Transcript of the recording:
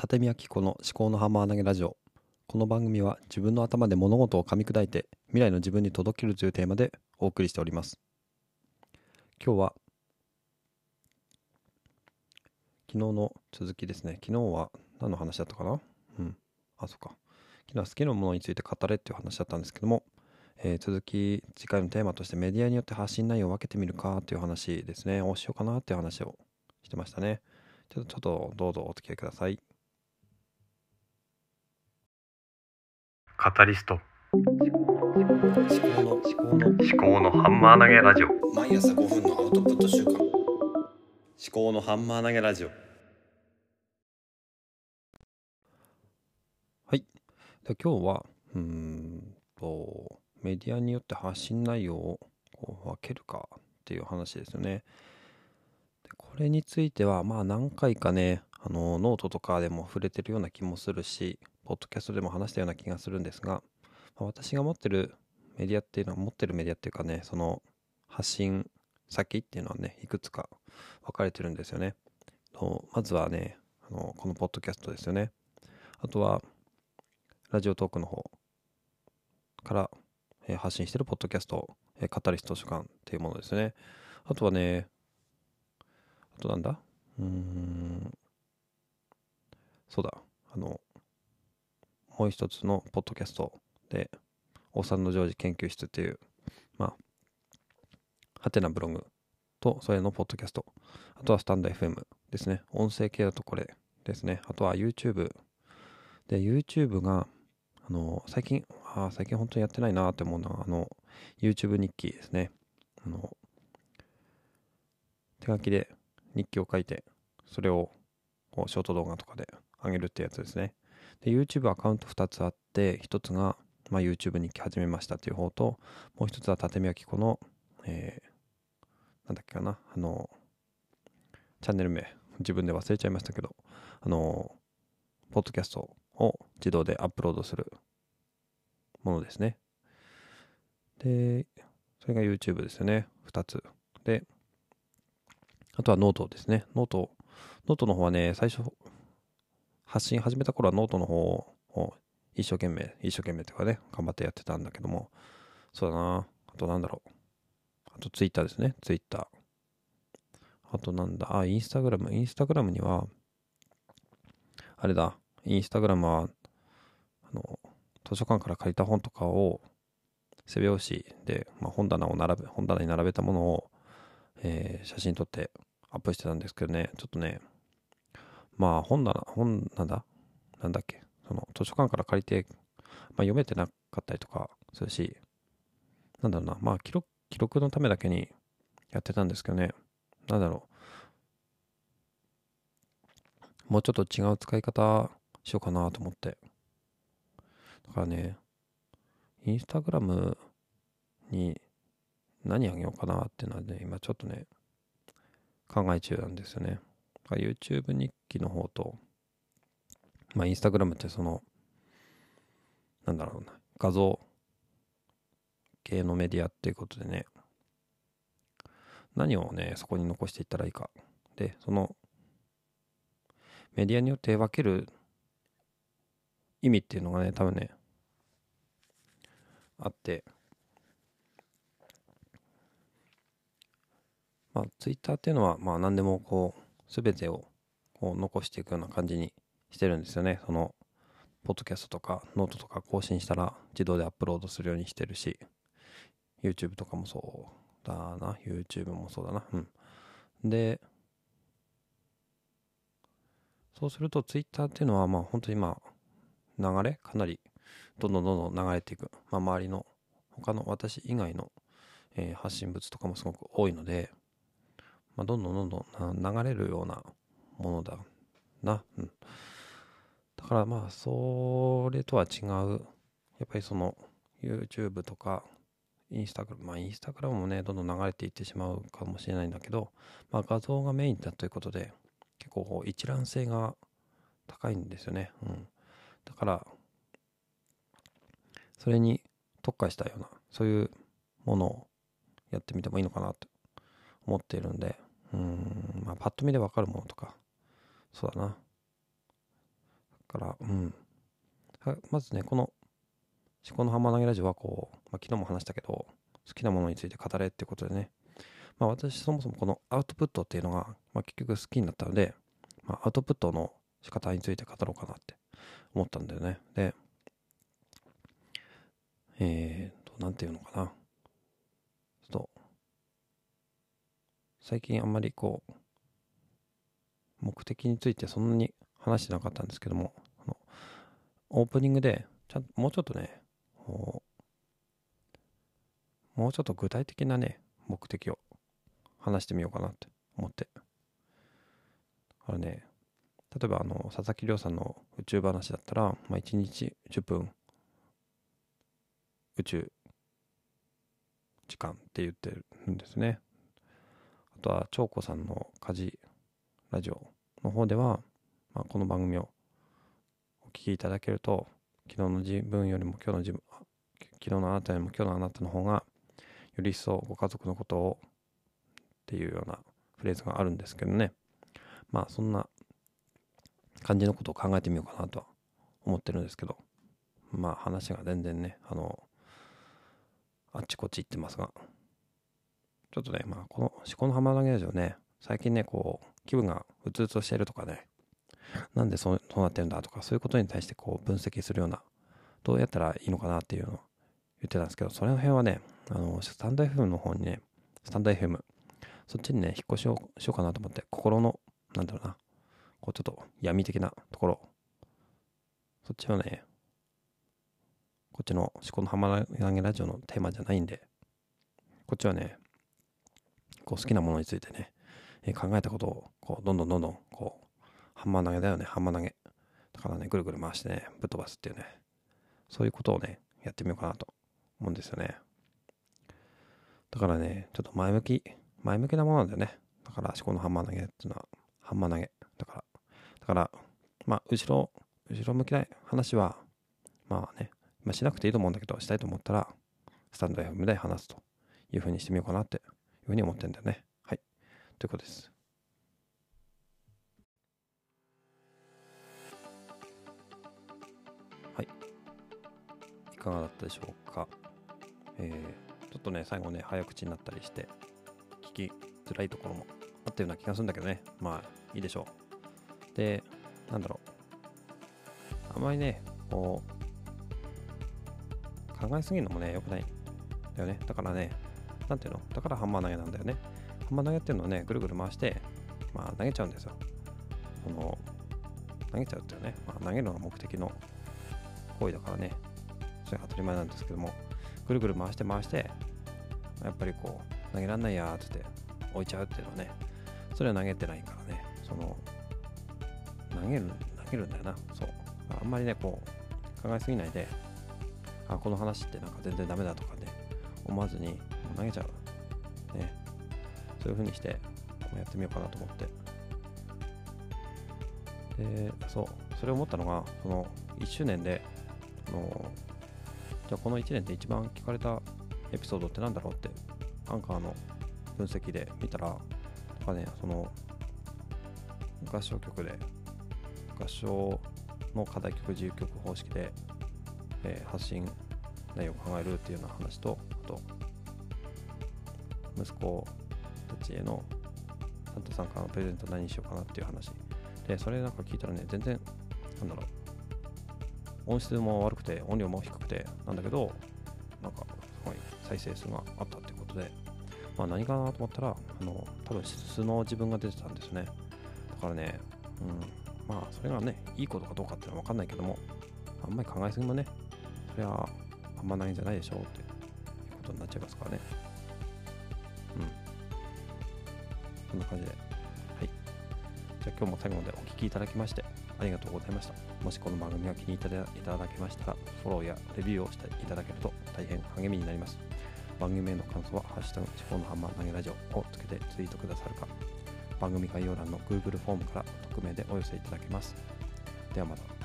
立見明子の思考のハンマー投げラジオ。この番組は自分の頭で物事を噛み砕いて未来の自分に届けるというテーマでお送りしております。今日は昨日の続きですね。昨日は何の話だったかな？うん。あそっか。昨日は好きなものについて語れっていう話だったんですけども、えー続き次回のテーマとしてメディアによって発信内容を分けてみるかという話ですね。をしようかなっていう話をしてましたね。ちょっとどうぞお付き合いください。カタリスト。思考の思考の思考のハンマー投げラジオ。毎朝5分のアウトプット週間思考のハンマー投げラジオ。はい。で今日はうーんとメディアによって発信内容をこう分けるかっていう話ですよね。でこれについてはまあ何回かねあのノートとかでも触れてるような気もするしポッドキャストでも話したような気がするんですが、まあ私が持ってるメディアっていうのは持ってるメディアっていうかねその発信先っていうのはねいくつか分かれてるんですよね。まずはねあのこのポッドキャストですよね。あとはラジオトークの方から、えー発信してるポッドキャスト、えーカタリスト図書館っていうものですね。あとはねあとなんだ？うーん。そうだ。あのもう一つのポッドキャストでお産のジョージ研究室っていうまあハテナブログとそれのポッドキャスト。あとはスタンド FM ですね。音声系だとこれですね。あとは YouTube で YouTube があの最近あー最近本当にやってないなって思うのはあの YouTube 日記ですね。あの手書きで日記を書いてそれをこうショート動画とかで上げるってやつですね。で YouTube アカウント2つあって1つが、まあ、YouTube 日記始めましたっていう方ともう1つは立見明子の、えーなんだっけかなあのチャンネル名自分で忘れちゃいましたけどあのポッドキャストを自動でアップロードするものですね。でそれが YouTube ですよね2つ。であとはノートですね。ノートノートの方はね最初発信始めた頃はノートの方を一生懸命一生懸命というかね頑張ってやってたんだけどもそうだな。あとなんだろう。あとツイッターですね。ツイッター。あとなんだ。あインスタグラム。インスタグラムにはあれだ。インスタグラムはあの図書館から借りた本とかを背表紙で、まあ、本棚を並べ本棚に並べたものを、えー写真撮ってアップしてたんですけどね。ちょっとねまあ本棚本なんだ？なんだっけ？その図書館から借りて、まあ、読めてなかったりとかするしなんだろうな。まあ記録記録のためだけにやってたんですけどね。なんだろう。もうちょっと違う使い方しようかなと思って。だからねインスタグラムに何あげようかなっていうのはね今ちょっとね考え中なんですよね。YouTube 日記の方とまあインスタグラムってそのなんだろうな画像系のメディアっていうことでね何をねそこに残していったらいいか。でそのメディアによって分ける意味っていうのがね多分ねあって。まあツイッターっていうのはまあ何でもこう全てをこう残していくような感じにしてるんですよね。そのポッドキャストとかノートとか更新したら自動でアップロードするようにしてるし YouTube とかもそうだな。YouTube もそうだな。うん。でそうすると Twitter っていうのはまあ本当にまあ流れかなりどんどんどんどん流れていく、まあ、周りの他の私以外の、えー発信物とかもすごく多いので、まあ、どんどんどんどん流れるようなものだな、うん、だからまあそれとは違う。やっぱりその YouTube とかインスタグラムまあインスタグラムもねどんどん流れていってしまうかもしれないんだけど、まあ、画像がメインだということで結構一覧性が高いんですよね、うん、だからそれに特化したようなそういうものをやってみてもいいのかなと思っているんでうんまあパッと見でわかるものとかそうだなだから、うん。まずね、この思考のハンマー投げラジオはこう、まあ、昨日も話したけど、好きなものについて語れってことでね、まあ私そもそもこのアウトプットっていうのが、まあ、結局好きになったので、まあ、アウトプットの仕方について語ろうかなって思ったんだよね。で、えーと、なんていうのかな。ちょっと、最近あんまりこう、目的についてそんなに話してなかったんですけども、オープニングで、ちゃんもうちょっとね、もうちょっと具体的なね、目的を話してみようかなって思って。だからね、例えばあの、佐々木亮さんの宇宙話だったら、まあ、1日10分宇宙時間って言ってるんですね。あとは、長子さんの家事ラジオの方では、まあ、この番組をお聞きいただけると、昨日の自分よりも今日の自分、昨日のあなたよりも今日のあなたの方が、より一層ご家族のことをっていうようなフレーズがあるんですけどね。まあ、そんな感じのことを考えてみようかなとは思ってるんですけど、まあ話が全然ね、あの、あっちこっち行ってますが、ちょっとね、まあこの思考のハマ投げラジオね、最近ね、こう、気分がうつうつとしてるとかね、なんでそうそうなってるんだとか、そういうことに対してこう分析するような、どうやったらいいのかなっていうのを言ってたんですけど、それの辺はね、あの、スタンド FM の方にね、スタンド FM、そっちにね、引っ越しをしようかなと思って、心の、なんだろうな、こうちょっと闇的なところ、そっちはね、こっちの思考のハマ投げラジオのテーマじゃないんで、こっちはね、こう好きなものについてね、え考えたことを、こう、どんどんどんどん、こう、ハンマー投げだよね、ハンマー投げ。だからね、ぐるぐる回してね、ぶっ飛ばすっていうね、そういうことをね、やってみようかなと思うんですよね。だからね、ちょっと前向き、前向きなものなんだよね。だから、思考のハンマー投げっていうのは、ハンマー投げ。だから、だから、まあ、後ろ、後ろ向きない話は、まあね、まあ、しなくていいと思うんだけど、したいと思ったら、スタンド FM で話すというふうにしてみようかなってふうに思ってんだよね。はい。ということです。はい。いかがだったでしょうか。えー、ちょっとね、最後ね、早口になったりして、聞きづらいところもあったような気がするんだけどね。まあ、いいでしょう。で、なんだろう。あまりね、こう、考えすぎるのもね、良くないだよね。だからね、なんていうの？だからハンマー投げなんだよね。ハンマー投げっていうのはね、ぐるぐる回して、まあ投げちゃうんですよ。この、投げちゃうっていうね、まあ投げるのが目的の行為だからね、それが当たり前なんですけども、ぐるぐる回して回して、やっぱりこう、投げらんないやーってって置いちゃうっていうのはね、それは投げてないからね、その、投げる、投げるんだよな、そう。あんまりね、こう、考えすぎないで、あ、この話ってなんか全然ダメだとかね、思わずに、もう投げちゃう。ね。そういう風にして、やってみようかなと思って。で、そう、それを思ったのが、その、1周年で、あの、じゃあこの1年で一番聞かれたエピソードってなんだろうって、アンカーの分析で見たら、なんかね、その、合唱曲で、合唱の課題曲自由曲方式で、えー発信内容を考えるっていうような話と、あと、息子たちへのサンタさんからのプレゼント何にしようかなっていう話。で、それなんか聞いたらね、全然、なんだろう、音質も悪くて、音量も低くて、なんだけど、なんか、すごい再生数があったってことで、まあ何かなと思ったら、あの、多分素の自分が出てたんですね。だからね、うん、まあそれがね、いいことかどうかっていうのは分かんないけども、あんまり考えすぎもね、それはあんまないんじゃないでしょうっていうことになっちゃいますからね。こんな感じで。はい。じゃあ今日も最後までお聞きいただきましてありがとうございました。もしこの番組が気に入っていただけましたら、フォローやレビューをしていただけると大変励みになります。番組への感想は、ハッシュタグ、思考のハンマー投げラジオをつけてツイートくださるか、番組概要欄の Google フォームから匿名でお寄せいただけます。ではまた。